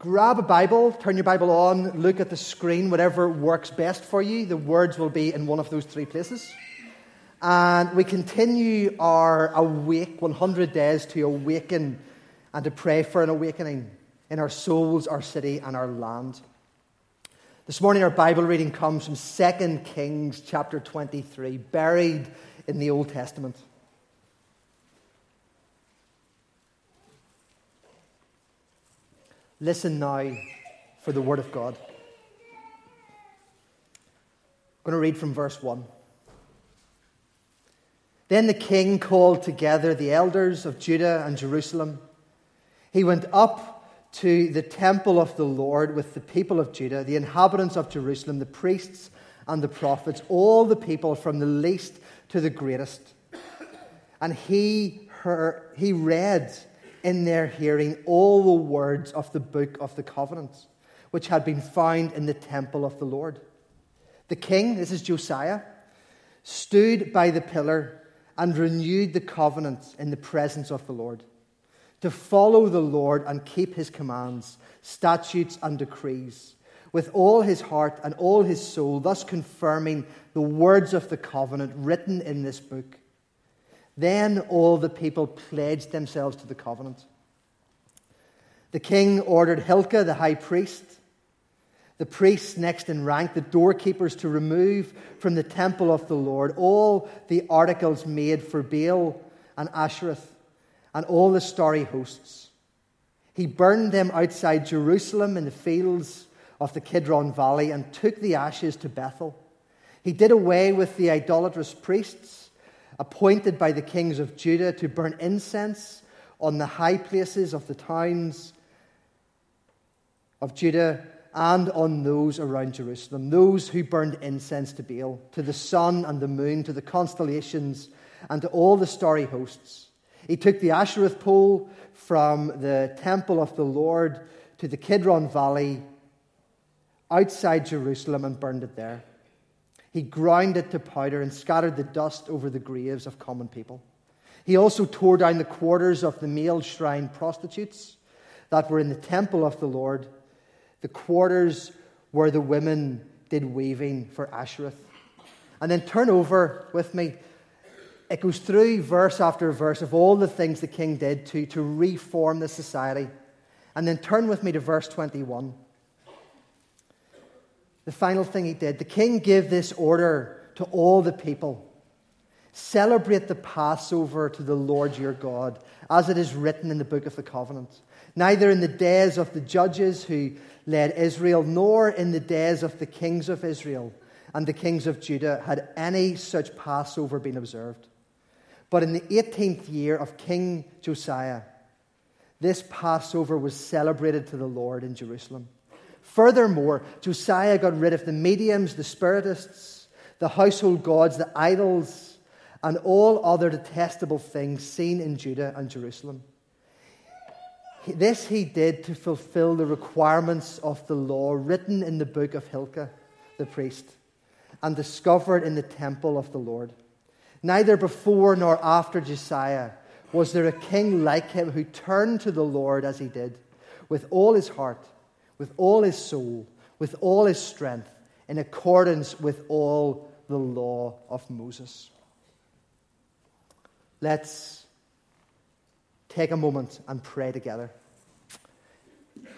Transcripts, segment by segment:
grab a Bible, turn your Bible on, look at the screen, whatever works best for you. The words will be in one of those three places. And we continue our awake 100 days to awaken and to pray for an awakening in our souls, our city, and our land. This morning, our Bible reading comes from 2 Kings chapter 23, buried in the Old Testament. Listen now for the Word of God. I'm going to read from verse 1. Then the king called together the elders of Judah and Jerusalem. He went up to the temple of the Lord with the people of Judah, the inhabitants of Jerusalem, the priests and the prophets, all the people from the least to the greatest. And he, heard, he read in their hearing all the words of the book of the covenant, which had been found in the temple of the Lord. The king, this is Josiah, stood by the pillar and renewed the covenant in the presence of the Lord, to follow the Lord and keep his commands, statutes, and decrees with all his heart and all his soul, thus confirming the words of the covenant written in this book. Then all the people pledged themselves to the covenant. The king ordered Hilkiah, the high priest, the priests next in rank, the doorkeepers, to remove from the temple of the Lord all the articles made for Baal and Ashereth and all the starry hosts. He burned them outside Jerusalem in the fields of the Kidron Valley and took the ashes to Bethel. He did away with the idolatrous priests appointed by the kings of Judah to burn incense on the high places of the towns of Judah and on those around Jerusalem, those who burned incense to Baal, to the sun and the moon, to the constellations, and to all the starry hosts. He took the Ashereth pole from the temple of the Lord to the Kidron Valley outside Jerusalem and burned it there. He ground it to powder and scattered the dust over the graves of common people. He also tore down the quarters of the male shrine prostitutes that were in the temple of the Lord, the quarters where the women did weaving for Ashereth. And then turn over with me. It goes through verse after verse of all the things the king did to, to reform the society. And then turn with me to verse 21 the final thing he did, the king gave this order to all the people Celebrate the Passover to the Lord your God, as it is written in the book of the covenant. Neither in the days of the judges who led Israel, nor in the days of the kings of Israel and the kings of Judah had any such Passover been observed. But in the 18th year of King Josiah, this Passover was celebrated to the Lord in Jerusalem. Furthermore, Josiah got rid of the mediums, the spiritists, the household gods, the idols, and all other detestable things seen in Judah and Jerusalem. This he did to fulfill the requirements of the law written in the book of Hilkiah, the priest, and discovered in the temple of the Lord. Neither before nor after Josiah was there a king like him who turned to the Lord as he did, with all his heart with all his soul, with all his strength, in accordance with all the law of Moses. Let's take a moment and pray together.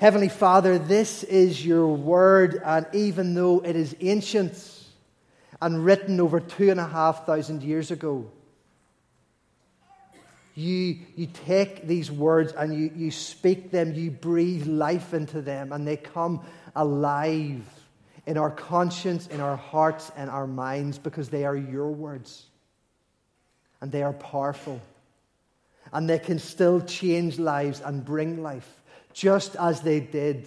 Heavenly Father, this is your word, and even though it is ancient and written over two and a half thousand years ago, you, you take these words and you, you speak them, you breathe life into them, and they come alive in our conscience, in our hearts, and our minds because they are your words. And they are powerful. And they can still change lives and bring life, just as they did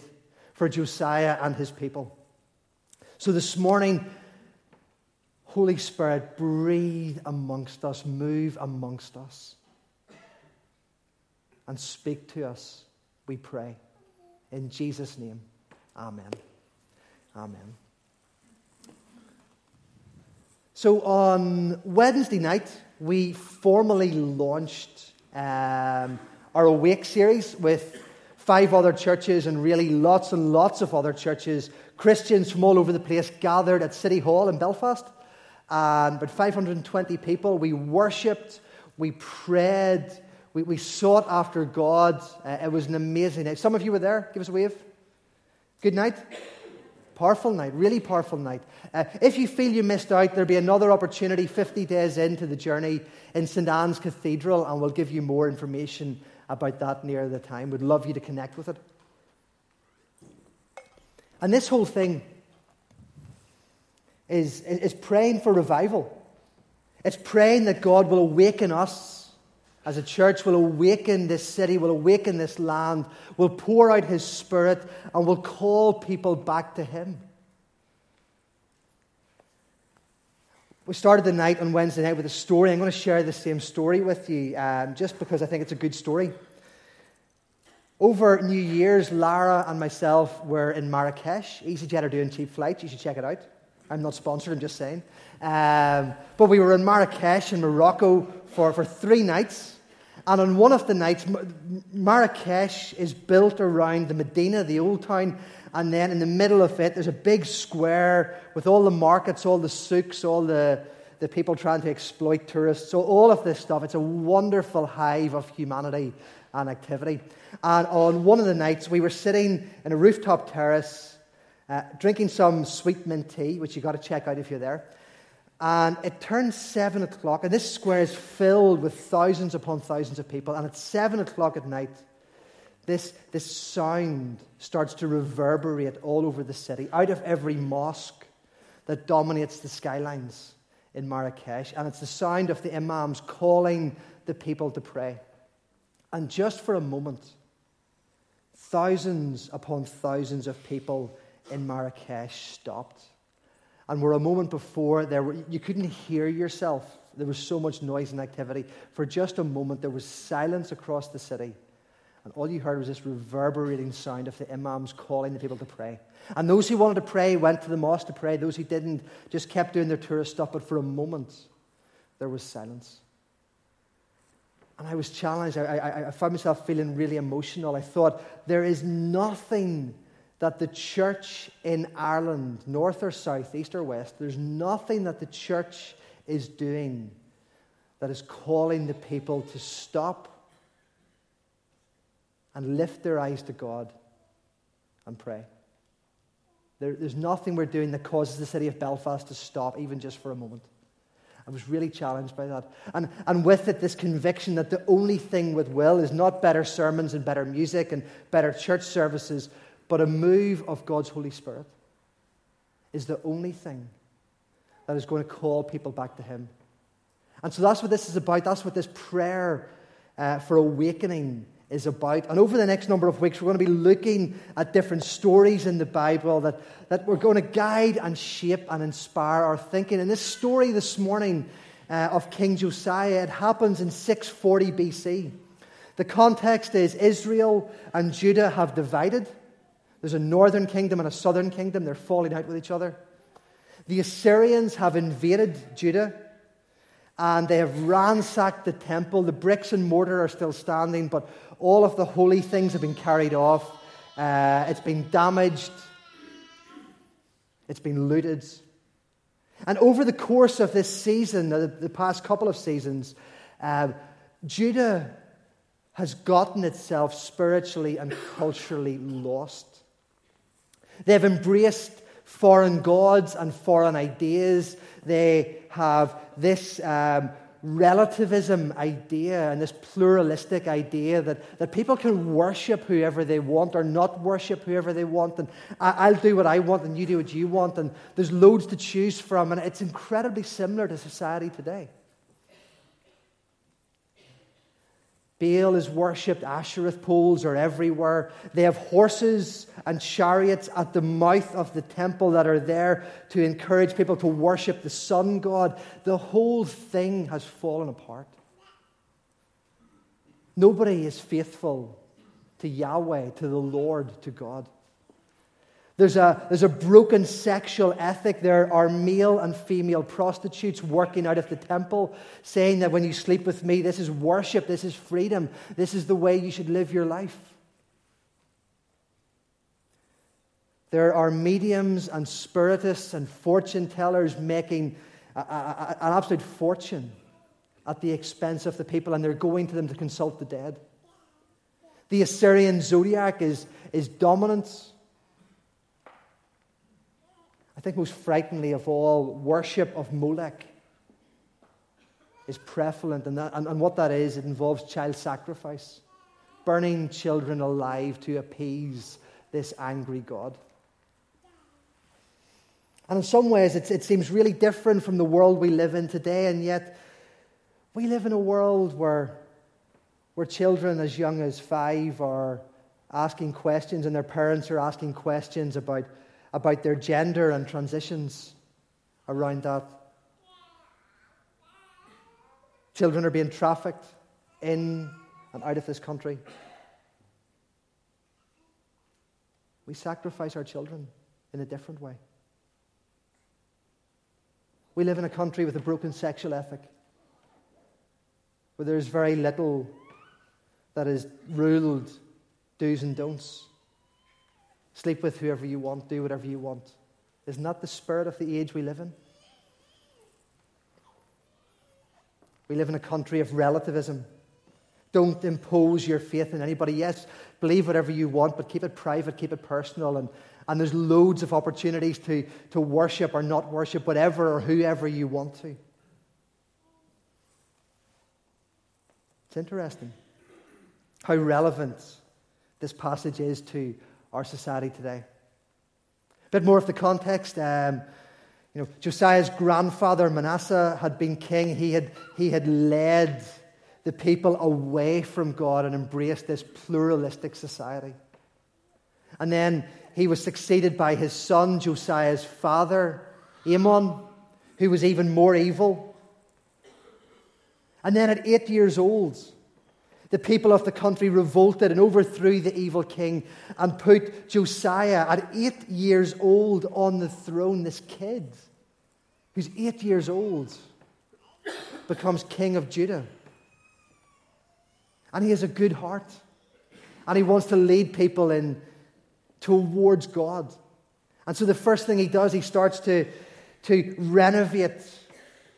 for Josiah and his people. So this morning, Holy Spirit, breathe amongst us, move amongst us and speak to us, we pray. In Jesus' name, amen. Amen. So on Wednesday night, we formally launched um, our Awake series with five other churches, and really lots and lots of other churches, Christians from all over the place gathered at City Hall in Belfast. And about 520 people. We worshipped, we prayed, we, we sought after God. Uh, it was an amazing night. Some of you were there. Give us a wave. Good night. Powerful night, really powerful night. Uh, if you feel you missed out, there'll be another opportunity 50 days into the journey in St. Anne's Cathedral, and we'll give you more information about that near the time. We'd love you to connect with it. And this whole thing is, is praying for revival. It's praying that God will awaken us as a church, will awaken this city, will awaken this land, will pour out His Spirit, and will call people back to Him. We started the night on Wednesday night with a story. I'm going to share the same story with you um, just because I think it's a good story. Over New Year's, Lara and myself were in Marrakesh. EasyJet are doing cheap flights. You should check it out. I'm not sponsored, I'm just saying. Um, but we were in Marrakesh in Morocco for, for three nights. And on one of the nights, Marrakesh is built around the Medina, the old town, and then in the middle of it, there's a big square with all the markets, all the souks, all the, the people trying to exploit tourists. So, all of this stuff, it's a wonderful hive of humanity and activity. And on one of the nights, we were sitting in a rooftop terrace, uh, drinking some sweet mint tea, which you've got to check out if you're there. And it turns seven o'clock, and this square is filled with thousands upon thousands of people. And at seven o'clock at night, this, this sound starts to reverberate all over the city, out of every mosque that dominates the skylines in Marrakesh. And it's the sound of the imams calling the people to pray. And just for a moment, thousands upon thousands of people in Marrakesh stopped. And where a moment before there were, you couldn't hear yourself, there was so much noise and activity. For just a moment, there was silence across the city. And all you heard was this reverberating sound of the imams calling the people to pray. And those who wanted to pray went to the mosque to pray. Those who didn't just kept doing their tourist stuff. But for a moment, there was silence. And I was challenged. I, I, I found myself feeling really emotional. I thought, there is nothing that the church in Ireland, north or south, east or west, there's nothing that the church is doing that is calling the people to stop and lift their eyes to God and pray. There, there's nothing we're doing that causes the city of Belfast to stop, even just for a moment. I was really challenged by that. And, and with it, this conviction that the only thing with Will is not better sermons and better music and better church services, but a move of God's Holy Spirit is the only thing that is going to call people back to Him. And so that's what this is about. That's what this prayer uh, for awakening is about. And over the next number of weeks, we're going to be looking at different stories in the Bible that, that we're going to guide and shape and inspire our thinking. And this story this morning uh, of King Josiah, it happens in 640 BC. The context is Israel and Judah have divided. There's a northern kingdom and a southern kingdom. They're falling out with each other. The Assyrians have invaded Judah and they have ransacked the temple. The bricks and mortar are still standing, but all of the holy things have been carried off. Uh, it's been damaged. It's been looted. And over the course of this season, the, the past couple of seasons, uh, Judah has gotten itself spiritually and culturally lost. They've embraced foreign gods and foreign ideas. They have this um, relativism idea and this pluralistic idea that, that people can worship whoever they want or not worship whoever they want. And I, will do what I want and you do what you want. And there's loads to choose from. And it's incredibly similar to society today. Baal is worshipped, Ashereth poles are everywhere. They have horses and chariots at the mouth of the temple that are there to encourage people to worship the sun god. The whole thing has fallen apart. Nobody is faithful to Yahweh, to the Lord, to God. There's a, there's a broken sexual ethic. There are male and female prostitutes working out of the temple, saying that when you sleep with me, this is worship, this is freedom, this is the way you should live your life. There are mediums and spiritists and fortune tellers making a, a, an absolute fortune at the expense of the people, and they're going to them to consult the dead. The Assyrian zodiac is, is dominance. I think most frighteningly of all, worship of Molech is prevalent. And, that, and, and what that is, it involves child sacrifice, burning children alive to appease this angry God. And in some ways, it seems really different from the world we live in today, and yet we live in a world where, where children as young as five are asking questions, and their parents are asking questions about, about their gender and transitions around that. Children are being trafficked in and out of this country. We sacrifice our children in a different way. We live in a country with a broken sexual ethic, where there's very little that is ruled do's and don'ts. Sleep with whoever you want, do whatever you want. Isn't that the spirit of the age we live in? We live in a country of relativism. Don't impose your faith on anybody. Yes, believe whatever you want, but keep it private, keep it personal, and and there's loads of opportunities to, to worship or not worship whatever or whoever you want to. It's interesting how relevant this passage is to our society today. A bit more of the context. Um, you know, Josiah's grandfather Manasseh had been king. He had, he had led the people away from God and embraced this pluralistic society. And then he was succeeded by his son, Josiah's father, Amon, who was even more evil. And then at eight years old, the people of the country revolted and overthrew the evil king and put Josiah, at eight years old, on the throne. This kid, who's eight years old, becomes king of Judah. And he has a good heart. And he wants to lead people in towards God. And so the first thing he does, he starts to, to renovate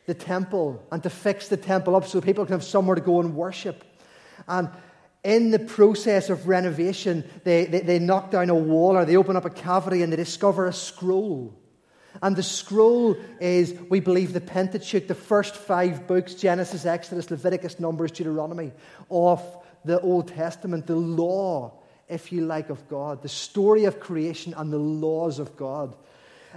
the temple and to fix the temple up so people can have somewhere to go and worship. And in the process of renovation, they, they, they knock down a wall or they open up a cavity and they discover a scroll. And the scroll is, we believe, the Pentateuch, the first five books Genesis, Exodus, Leviticus, Numbers, Deuteronomy of the Old Testament, the law if you like, of God, the story of creation and the laws of God.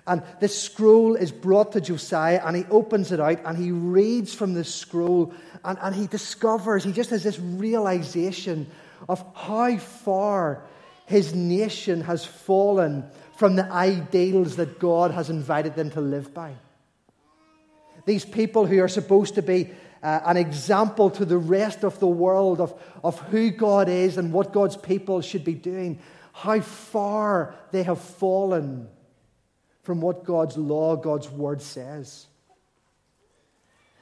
And this scroll is brought to Josiah, and he opens it out and he reads from the scroll, and, and he discovers, he just has this realization of how far his nation has fallen from the ideals that God has invited them to live by. These people who are supposed to be uh, an example to the rest of the world of, of who God is and what God's people should be doing, how far they have fallen from what God's law, God's word says.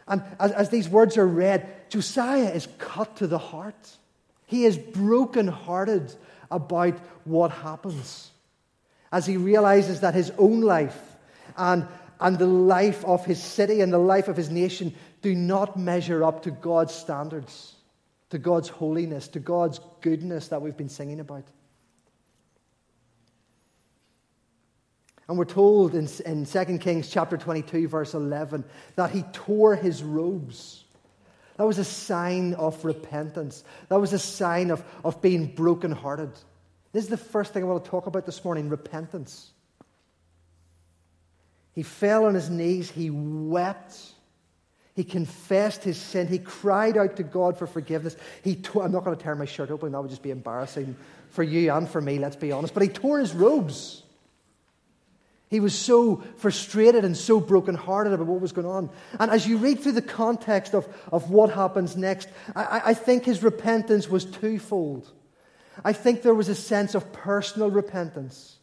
And as, as these words are read, Josiah is cut to the heart. He is broken-hearted about what happens as he realizes that his own life and, and the life of his city and the life of his nation do not measure up to God's standards, to God's holiness, to God's goodness that we've been singing about. And we're told in, in 2 Kings chapter 22, verse 11, that he tore his robes. That was a sign of repentance. That was a sign of, of being brokenhearted. This is the first thing I want to talk about this morning repentance. He fell on his knees, he wept he confessed his sin. He cried out to God for forgiveness. He tore, I'm not going to tear my shirt open, that would just be embarrassing for you and for me, let's be honest. But he tore his robes. He was so frustrated and so brokenhearted about what was going on. And as you read through the context of, of what happens next, I, I think his repentance was twofold. I think there was a sense of personal repentance,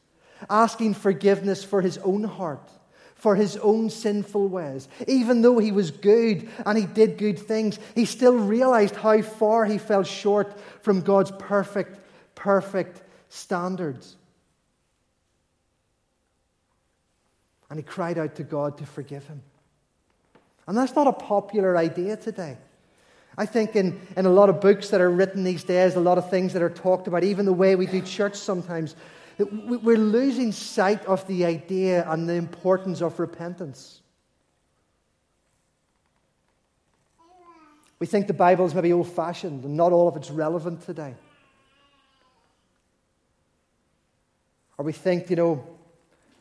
asking forgiveness for his own heart for his own sinful ways. Even though he was good and he did good things, he still realized how far he fell short from God's perfect, perfect standards. And he cried out to God to forgive him. And that's not a popular idea today. I think in, in a lot of books that are written these days, a lot of things that are talked about, even the way we do church sometimes, we're losing sight of the idea and the importance of repentance. We think the Bible is maybe old fashioned and not all of it's relevant today. Or we think, you know,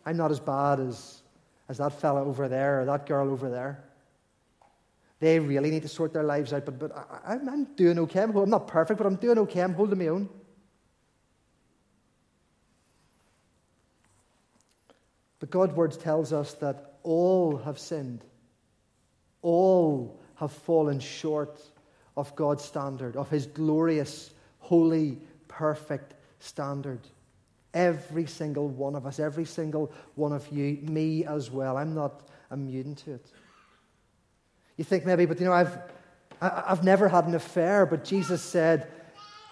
I'm not as bad as, as that fella over there or that girl over there. They really need to sort their lives out, but, but I, am doing okay. I'm, I'm not perfect, but I'm doing okay. I'm holding my own. But God's word tells us that all have sinned. All have fallen short of God's standard, of His glorious, holy, perfect standard. Every single one of us, every single one of you, me as well. I'm not immune to it. You think maybe, but you know, I've, I've never had an affair, but Jesus said,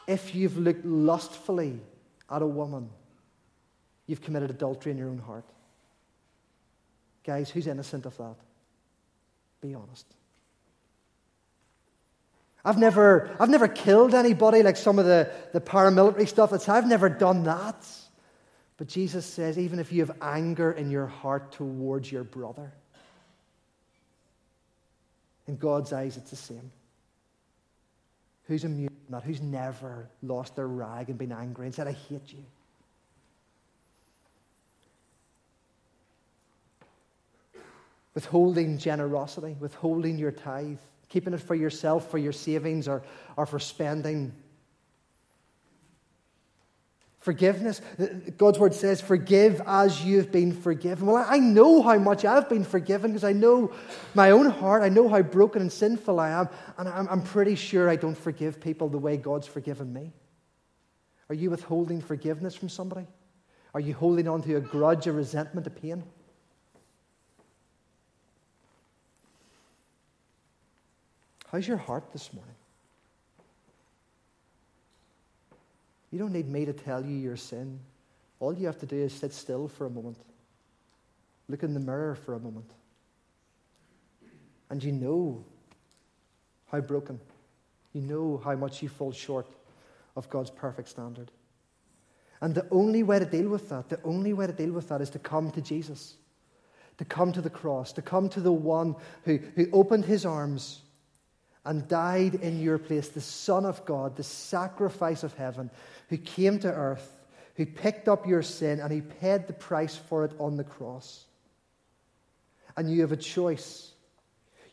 if you've looked lustfully at a woman, you've committed adultery in your own heart. Guys, who's innocent of that? Be honest. I've never, I've never killed anybody like some of the, the paramilitary stuff that's I've never done that. But Jesus says, even if you have anger in your heart towards your brother, in God's eyes, it's the same. Who's immune from that? Who's never lost their rag and been angry and said, I hate you? Withholding generosity, withholding your tithe keeping it for yourself, for your savings, or, or for spending. Forgiveness. God's word says, forgive as you've been forgiven. Well, I know how much I've been forgiven because I know my own heart. I know how broken and sinful I am. And I'm, pretty sure I don't forgive people the way God's forgiven me. Are you withholding forgiveness from somebody? Are you holding on to a grudge, a resentment, a pain? How's your heart this morning? You don't need me to tell you your sin. All you have to do is sit still for a moment, look in the mirror for a moment, and you know how broken, you know how much you fall short of God's perfect standard. And the only way to deal with that, the only way to deal with that is to come to Jesus, to come to the cross, to come to the one who, who opened his arms and died in your place, the Son of God, the sacrifice of heaven, who came to earth, who picked up your sin, and he paid the price for it on the cross. And you have a choice.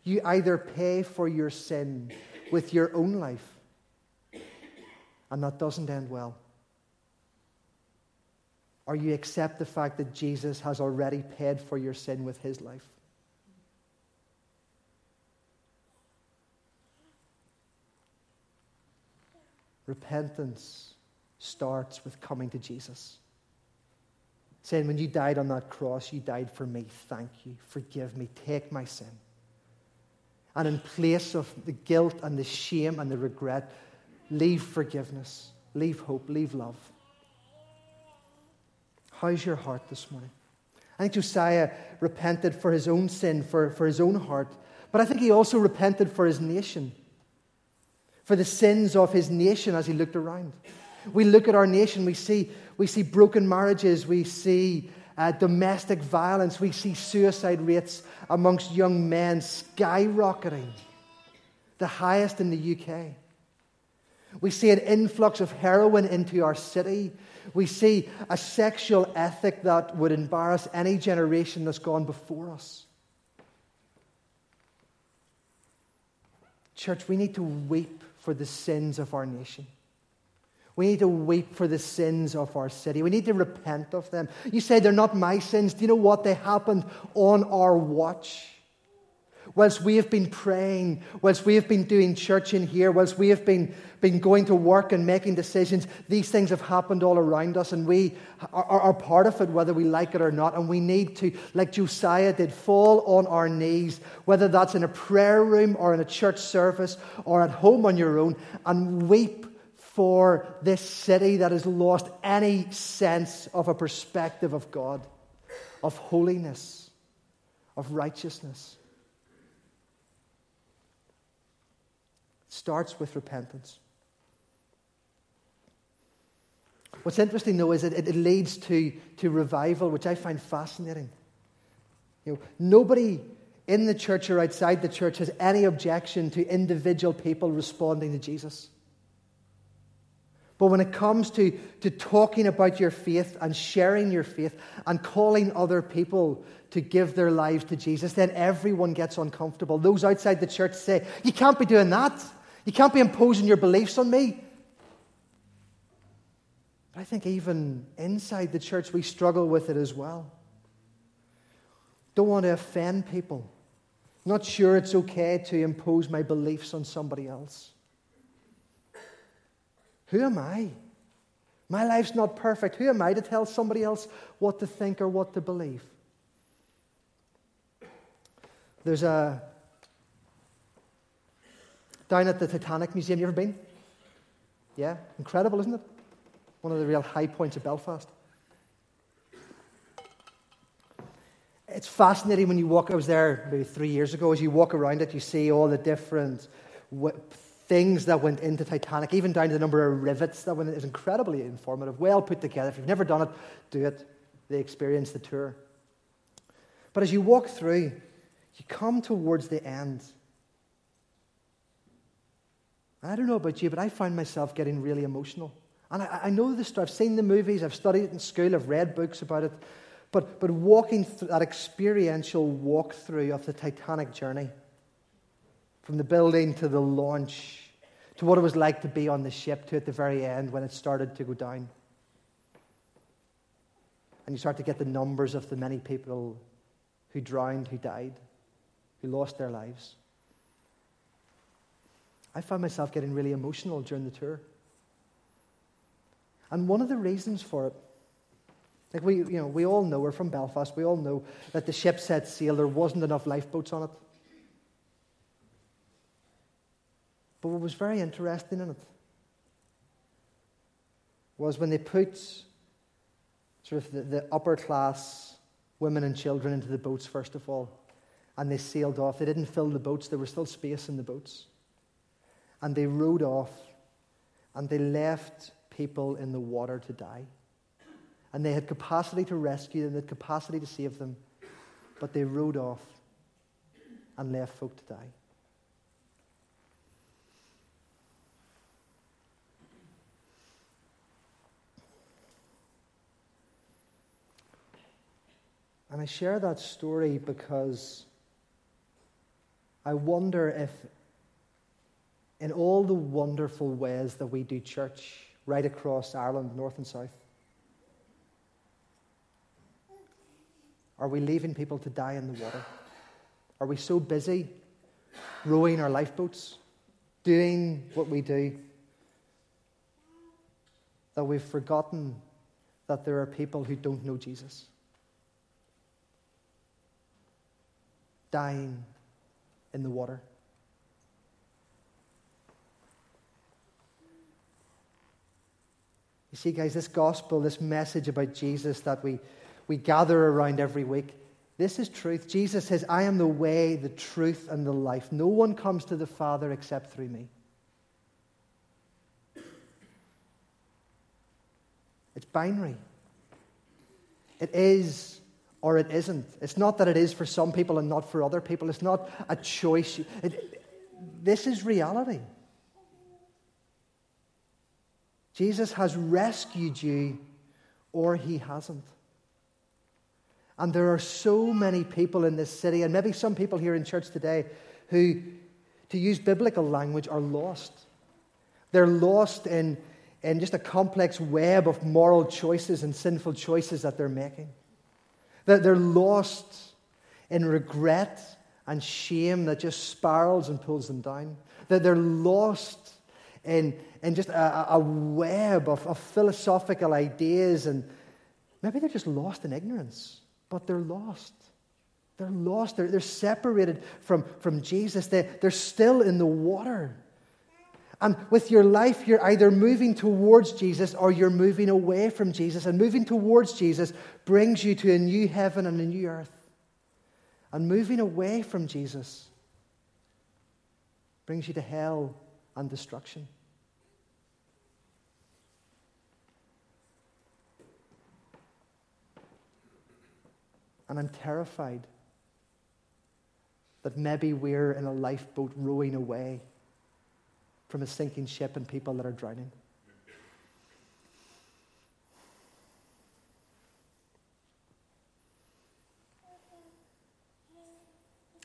You either pay for your sin with your own life, and that doesn't end well. Or you accept the fact that Jesus has already paid for your sin with his life. Repentance starts with coming to Jesus. Saying, When you died on that cross, you died for me. Thank you. Forgive me. Take my sin. And in place of the guilt and the shame and the regret, leave forgiveness, leave hope, leave love. How's your heart this morning? I think Josiah repented for his own sin, for, for his own heart, but I think he also repented for his nation for the sins of his nation as he looked around. We look at our nation, we see, we see broken marriages, we see uh, domestic violence, we see suicide rates amongst young men skyrocketing, the highest in the UK. We see an influx of heroin into our city. We see a sexual ethic that would embarrass any generation that's gone before us. Church, we need to weep for the sins of our nation. We need to weep for the sins of our city. We need to repent of them. You say they're not my sins. Do you know what? They happened on our watch. Whilst we have been praying, whilst we have been doing church in here, whilst we have been, been going to work and making decisions, these things have happened all around us, and we are, are part of it, whether we like it or not. And we need to, like Josiah did, fall on our knees, whether that's in a prayer room or in a church service or at home on your own, and weep for this city that has lost any sense of a perspective of God, of holiness of righteousness. Starts with repentance. What's interesting, though, is that it, it leads to, to revival, which I find fascinating. You know, nobody in the church or outside the church has any objection to individual people responding to Jesus. But when it comes to, to talking about your faith and sharing your faith and calling other people to give their lives to Jesus, then everyone gets uncomfortable. Those outside the church say, You can't be doing that. You can't be imposing your beliefs on me. But I think even inside the church, we struggle with it as well. Don't want to offend people. Not sure it's okay to impose my beliefs on somebody else. Who am I? My life's not perfect. Who am I to tell somebody else what to think or what to believe? There's a. Down at the Titanic Museum, you ever been? Yeah? Incredible, isn't it? One of the real high points of Belfast. It's fascinating when you walk. I was there maybe three years ago. As you walk around it, you see all the different things that went into Titanic, even down to the number of rivets that went in. It's incredibly informative, well put together. If you've never done it, do it. They experience the tour. But as you walk through, you come towards the end. I don't know about you, but I find myself getting really emotional. And I, I know this story. I've seen the movies, I've studied it in school, I've read books about it. But, but walking through that experiential walkthrough of the Titanic journey, from the building to the launch, to what it was like to be on the ship, to at the very end when it started to go down. And you start to get the numbers of the many people who drowned, who died, who lost their lives. I found myself getting really emotional during the tour. And one of the reasons for it, like we, you know, we all know, we're from Belfast, we all know that the ship set sail, there wasn't enough lifeboats on it. But what was very interesting in it was when they put sort of the, the upper class women and children into the boats, first of all, and they sailed off. They didn't fill the boats, there was still space in the boats. And they rowed off, and they left people in the water to die. And they had capacity to rescue them, they had capacity to save them, but they rowed off and left folk to die. And I share that story because I wonder if, in all the wonderful ways that we do church right across Ireland, north and south, are we leaving people to die in the water? Are we so busy rowing our lifeboats, doing what we do, that we've forgotten that there are people who don't know Jesus? dying in the water. You see, guys, this gospel, this message about Jesus that we, we gather around every week, this is truth. Jesus says, I am the way, the truth, and the life. No one comes to the Father except through me. It's binary. It is or it isn't. It's not that it is for some people and not for other people. It's not a choice. It, this is reality. Jesus has rescued you, or he hasn't. And there are so many people in this city, and maybe some people here in church today, who, to use biblical language, are lost. They're lost in, in just a complex web of moral choices and sinful choices that they're making. That they're lost in regret and shame that just spirals and pulls them down. That they're lost in, in just a, a web of, of philosophical ideas, and maybe they're just lost in ignorance, but they're lost. They're lost. They're, they're separated from, from Jesus. They, they're still in the water. And with your life, you're either moving towards Jesus or you're moving away from Jesus. And moving towards Jesus brings you to a new heaven and a new earth. And moving away from Jesus brings you to hell and destruction. And I'm terrified that maybe we're in a lifeboat rowing away from a sinking ship and people that are drowning.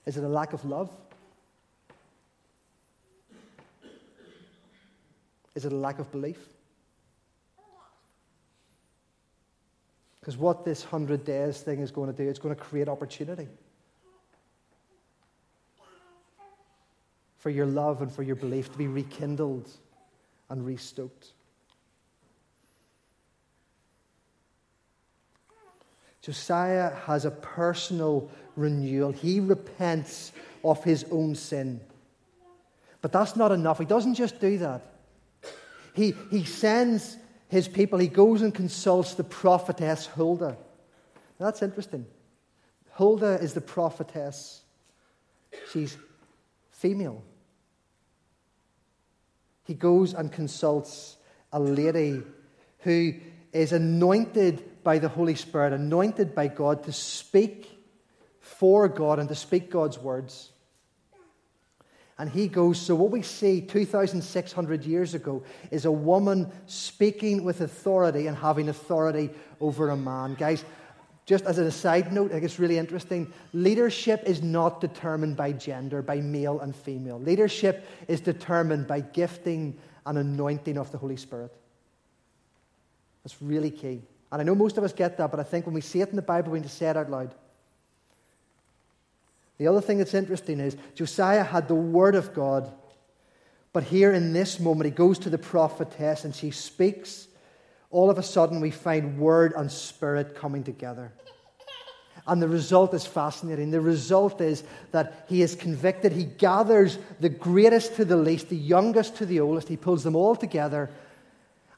Is it a lack of love? Is it a lack of belief? Because what this 100 days thing is going to do, it's going to create opportunity for your love and for your belief to be rekindled and restoked. Josiah has a personal renewal. He repents of his own sin. But that's not enough. He doesn't just do that. He, he sends his people, he goes and consults the prophetess Huldah. That's interesting. Huldah is the prophetess. She's female. He goes and consults a lady who is anointed by the Holy Spirit, anointed by God to speak for God and to speak God's words. And he goes, so what we see 2,600 years ago is a woman speaking with authority and having authority over a man. Guys, just as a side note, I think it's really interesting. Leadership is not determined by gender, by male and female. Leadership is determined by gifting and anointing of the Holy Spirit. That's really key. And I know most of us get that, but I think when we see it in the Bible, we need to say it out loud. The other thing that's interesting is Josiah had the word of God, but here in this moment, he goes to the prophetess and she speaks. All of a sudden, we find word and spirit coming together. And the result is fascinating. The result is that he is convicted. He gathers the greatest to the least, the youngest to the oldest. He pulls them all together.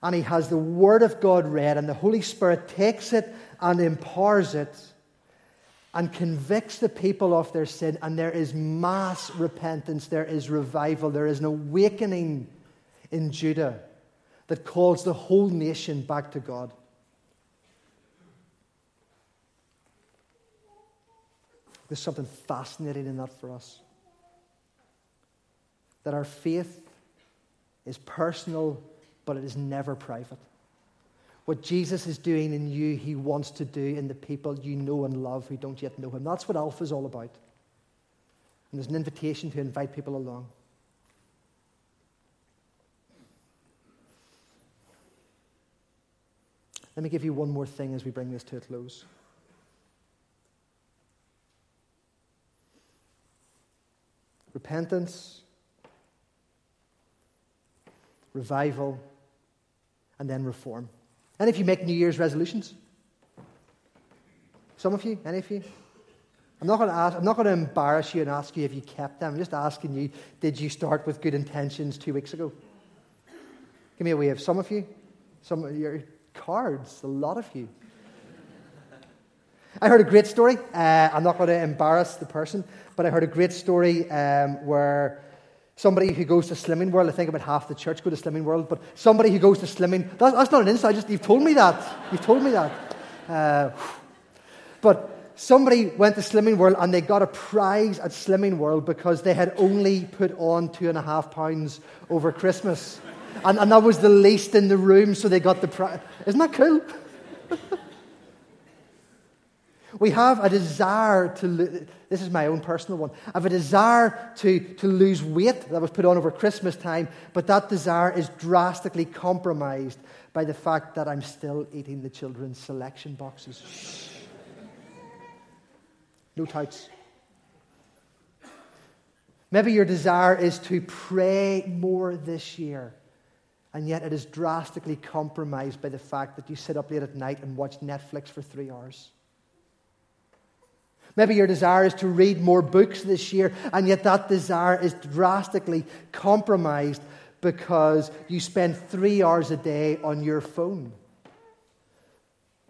And he has the Word of God read, and the Holy Spirit takes it and empowers it and convicts the people of their sin, and there is mass repentance, there is revival, there is an awakening in Judah that calls the whole nation back to God. There's something fascinating in that for us. That our faith is personal, but it is never private. What Jesus is doing in you, he wants to do in the people you know and love who don't yet know him. That's what Alpha is all about. And there's an invitation to invite people along. Let me give you one more thing as we bring this to a close. Repentance, revival, and then reform. Any of you make New Year's resolutions? Some of you? Any of you? I'm not going to ask, I'm not going to embarrass you and ask you if you kept them. I'm just asking you, did you start with good intentions two weeks ago? Give me a wave. Some of you? Some of your cards, a lot of you. I heard a great story. Uh, I'm not going to embarrass the person, but I heard a great story um, where Somebody who goes to Slimming World, I think about half the church go to Slimming World, but somebody who goes to Slimming, that's, that's not an inside, just, you've told me that. You've told me that. Uh, but somebody went to Slimming World and they got a prize at Slimming World because they had only put on two and a half pounds over Christmas. And, and that was the least in the room, so they got the prize. Isn't that cool? We have a desire to, this is my own personal one, I have a desire to, to lose weight that was put on over Christmas time, but that desire is drastically compromised by the fact that I'm still eating the children's selection boxes. No touts. Maybe your desire is to pray more this year, and yet it is drastically compromised by the fact that you sit up late at night and watch Netflix for three hours. Maybe your desire is to read more books this year, and yet that desire is drastically compromised because you spend three hours a day on your phone.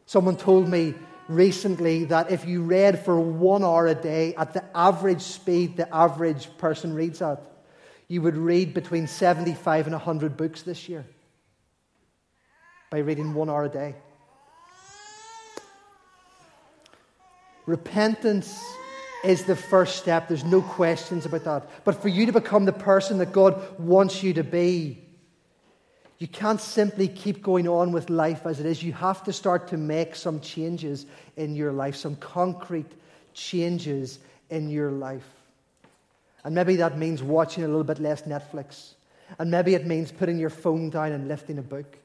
Someone told me recently that if you read for one hour a day at the average speed the average person reads at, you would read between 75 and 100 books this year by reading one hour a day. Repentance is the first step. There's no questions about that. But for you to become the person that God wants you to be, you can't simply keep going on with life as it is. You have to start to make some changes in your life, some concrete changes in your life. And maybe that means watching a little bit less Netflix. And maybe it means putting your phone down and lifting a book.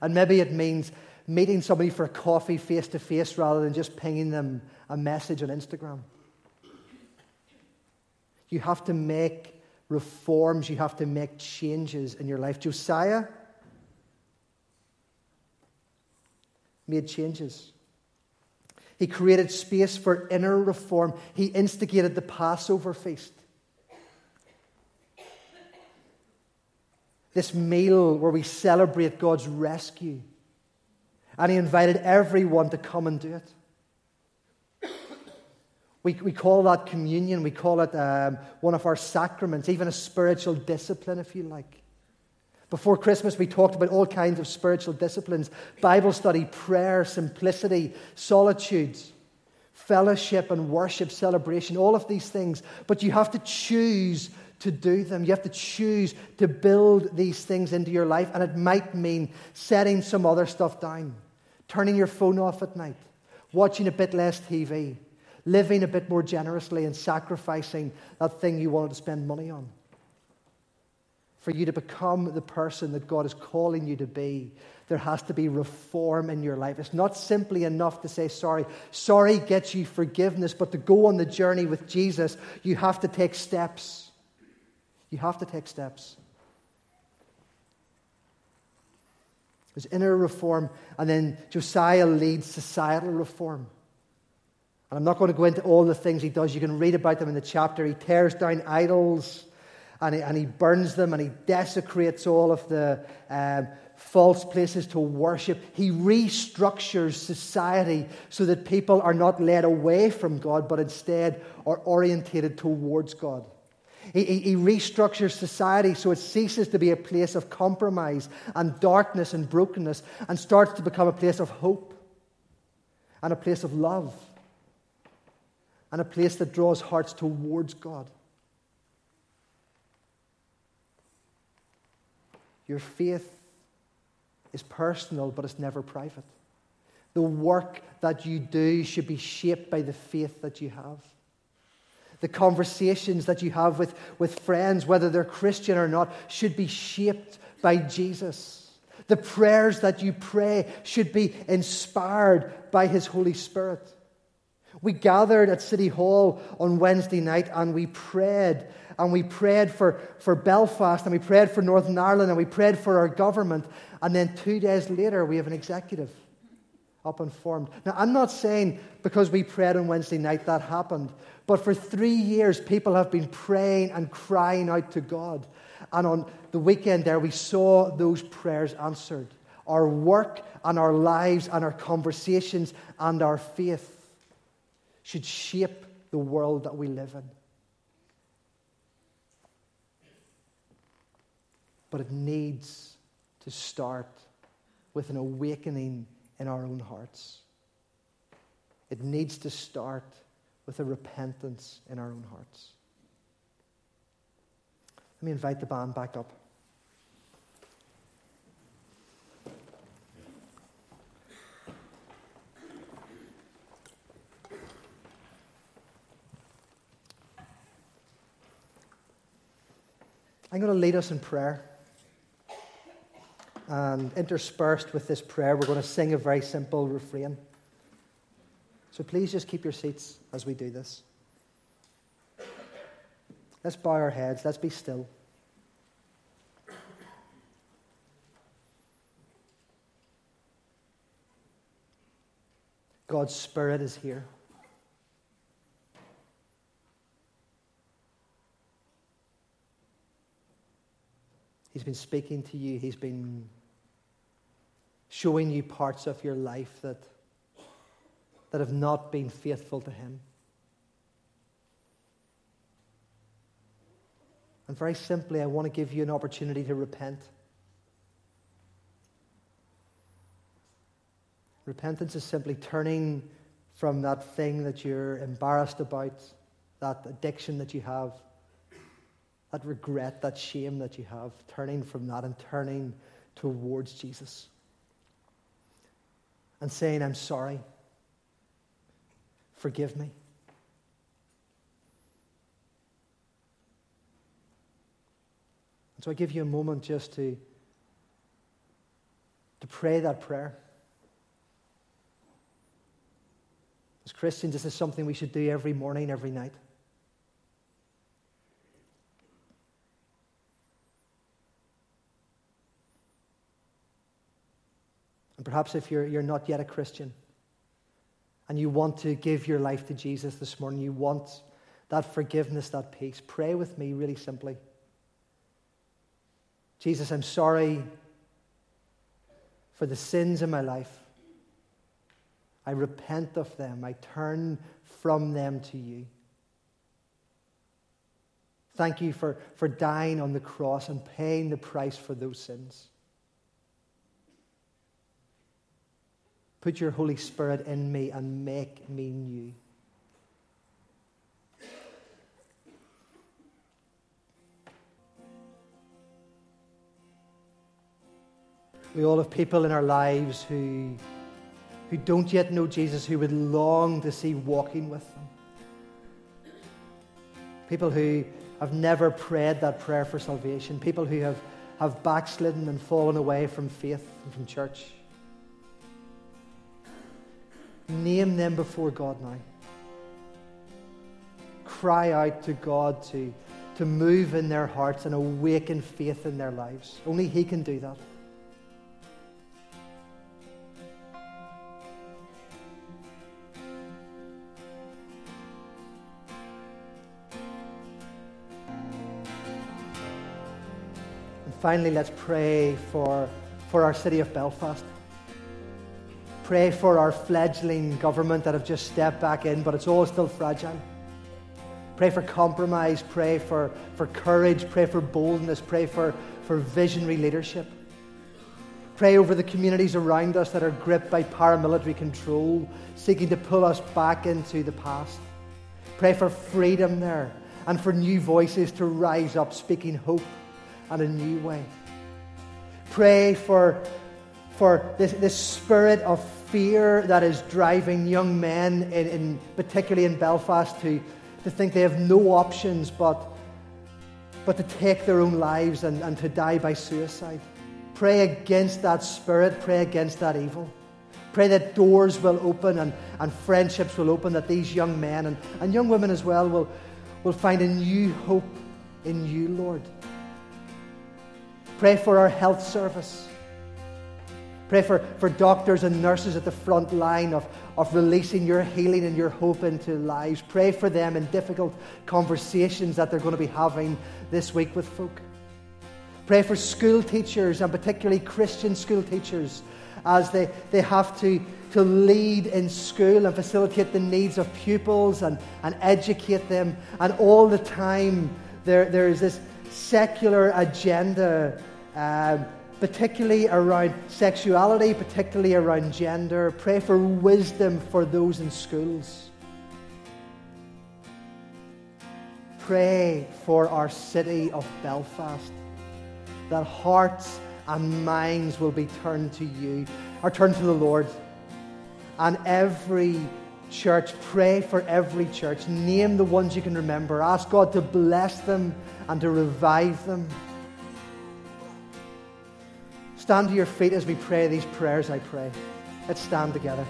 And maybe it means meeting somebody for a coffee face to face rather than just pinging them a message on Instagram. You have to make reforms, you have to make changes in your life. Josiah made changes. He created space for inner reform. He instigated the Passover feast. This meal where we celebrate God's rescue. And he invited everyone to come and do it. We, we call that communion. We call it um, one of our sacraments, even a spiritual discipline, if you like. Before Christmas, we talked about all kinds of spiritual disciplines Bible study, prayer, simplicity, solitude, fellowship, and worship, celebration, all of these things. But you have to choose to do them. You have to choose to build these things into your life, and it might mean setting some other stuff down, turning your phone off at night, watching a bit less TV, living a bit more generously, and sacrificing that thing you wanted to spend money on for you to become the person that God is calling you to be, there has to be reform in your life. It's not simply enough to say sorry. Sorry gets you forgiveness, but to go on the journey with Jesus, you have to take steps. You have to take steps. There's inner reform, and then Josiah leads societal reform. And I'm not going to go into all the things he does. You can read about them in the chapter. He tears down idols and he, and he burns them and he desecrates all of the um, false places to worship. He restructures society so that people are not led away from God, but instead are orientated towards God. He, he, he, restructures society so it ceases to be a place of compromise and darkness and brokenness and starts to become a place of hope and a place of love and a place that draws hearts towards God. Your faith is personal, but it's never private. The work that you do should be shaped by the faith that you have. The conversations that you have with, with friends, whether they're Christian or not, should be shaped by Jesus. The prayers that you pray should be inspired by His Holy Spirit. We gathered at City Hall on Wednesday night and we prayed and we prayed for, for Belfast, and we prayed for Northern Ireland, and we prayed for our government. And then two days later, we have an executive up and formed. Now, I'm not saying because we prayed on Wednesday night that happened, but for three years, people have been praying and crying out to God. And on the weekend there, we saw those prayers answered. Our work and our lives and our conversations and our faith should shape the world that we live in. But it needs to start with an awakening in our own hearts. It needs to start with a repentance in our own hearts. Let me invite the band back up. I'm going to lead us in prayer. And interspersed with this prayer, we're going to sing a very simple refrain. So please just keep your seats as we do this. Let's bow our heads, let's be still. God's Spirit is here. He's been speaking to you. He's been showing you parts of your life that that have not been faithful to Him. And very simply, I want to give you an opportunity to repent. Repentance is simply turning from that thing that you're embarrassed about, that addiction that you have, that regret, that shame that you have, turning from that and turning towards Jesus. And saying, I'm sorry. Forgive me. And so I give you a moment just to, to pray that prayer. As Christians, this is something we should do every morning, every night. And perhaps if you're, you're not yet a Christian and you want to give your life to Jesus this morning, you want that forgiveness, that peace, pray with me really simply. Jesus, I'm sorry for the sins in my life. I repent of them. I turn from them to you. Thank you for, for dying on the cross and paying the price for those sins. Put your Holy Spirit in me and make me new. We all have people in our lives who who don't yet know Jesus, who would long to see walking with them. People who have never prayed that prayer for salvation. People who have, have backslidden and fallen away from faith and from church. Name them before God now. Cry out to God to, to move in their hearts and awaken faith in their lives. Only He can do that. And finally, let's pray for, for our city of Belfast. Pray for our fledgling government that have just stepped back in, but it's all still fragile. Pray for compromise. Pray for, for courage. Pray for boldness. Pray for, for visionary leadership. Pray over the communities around us that are gripped by paramilitary control, seeking to pull us back into the past. Pray for freedom there and for new voices to rise up, speaking hope and a new way. Pray for, for this, this spirit of fear that is driving young men, in, in, particularly in Belfast, to, to think they have no options but, but to take their own lives and, and to die by suicide. Pray against that spirit, pray against that evil. Pray that doors will open and, and friendships will open, that these young men and, and young women as well will, will find a new hope in you, Lord. Pray for our health service. Pray for, for doctors and nurses at the front line of, of releasing your healing and your hope into lives. Pray for them in difficult conversations that they're going to be having this week with folk. Pray for school teachers and particularly Christian school teachers as they, they have to, to lead in school and facilitate the needs of pupils and, and educate them. And all the time, there, there is this secular agenda um, particularly around sexuality, particularly around gender. Pray for wisdom for those in schools. Pray for our city of Belfast, that hearts and minds will be turned to you, or turned to the Lord. And every church, pray for every church. Name the ones you can remember. Ask God to bless them and to revive them. Stand to your feet as we pray these prayers, I pray. Let's stand together.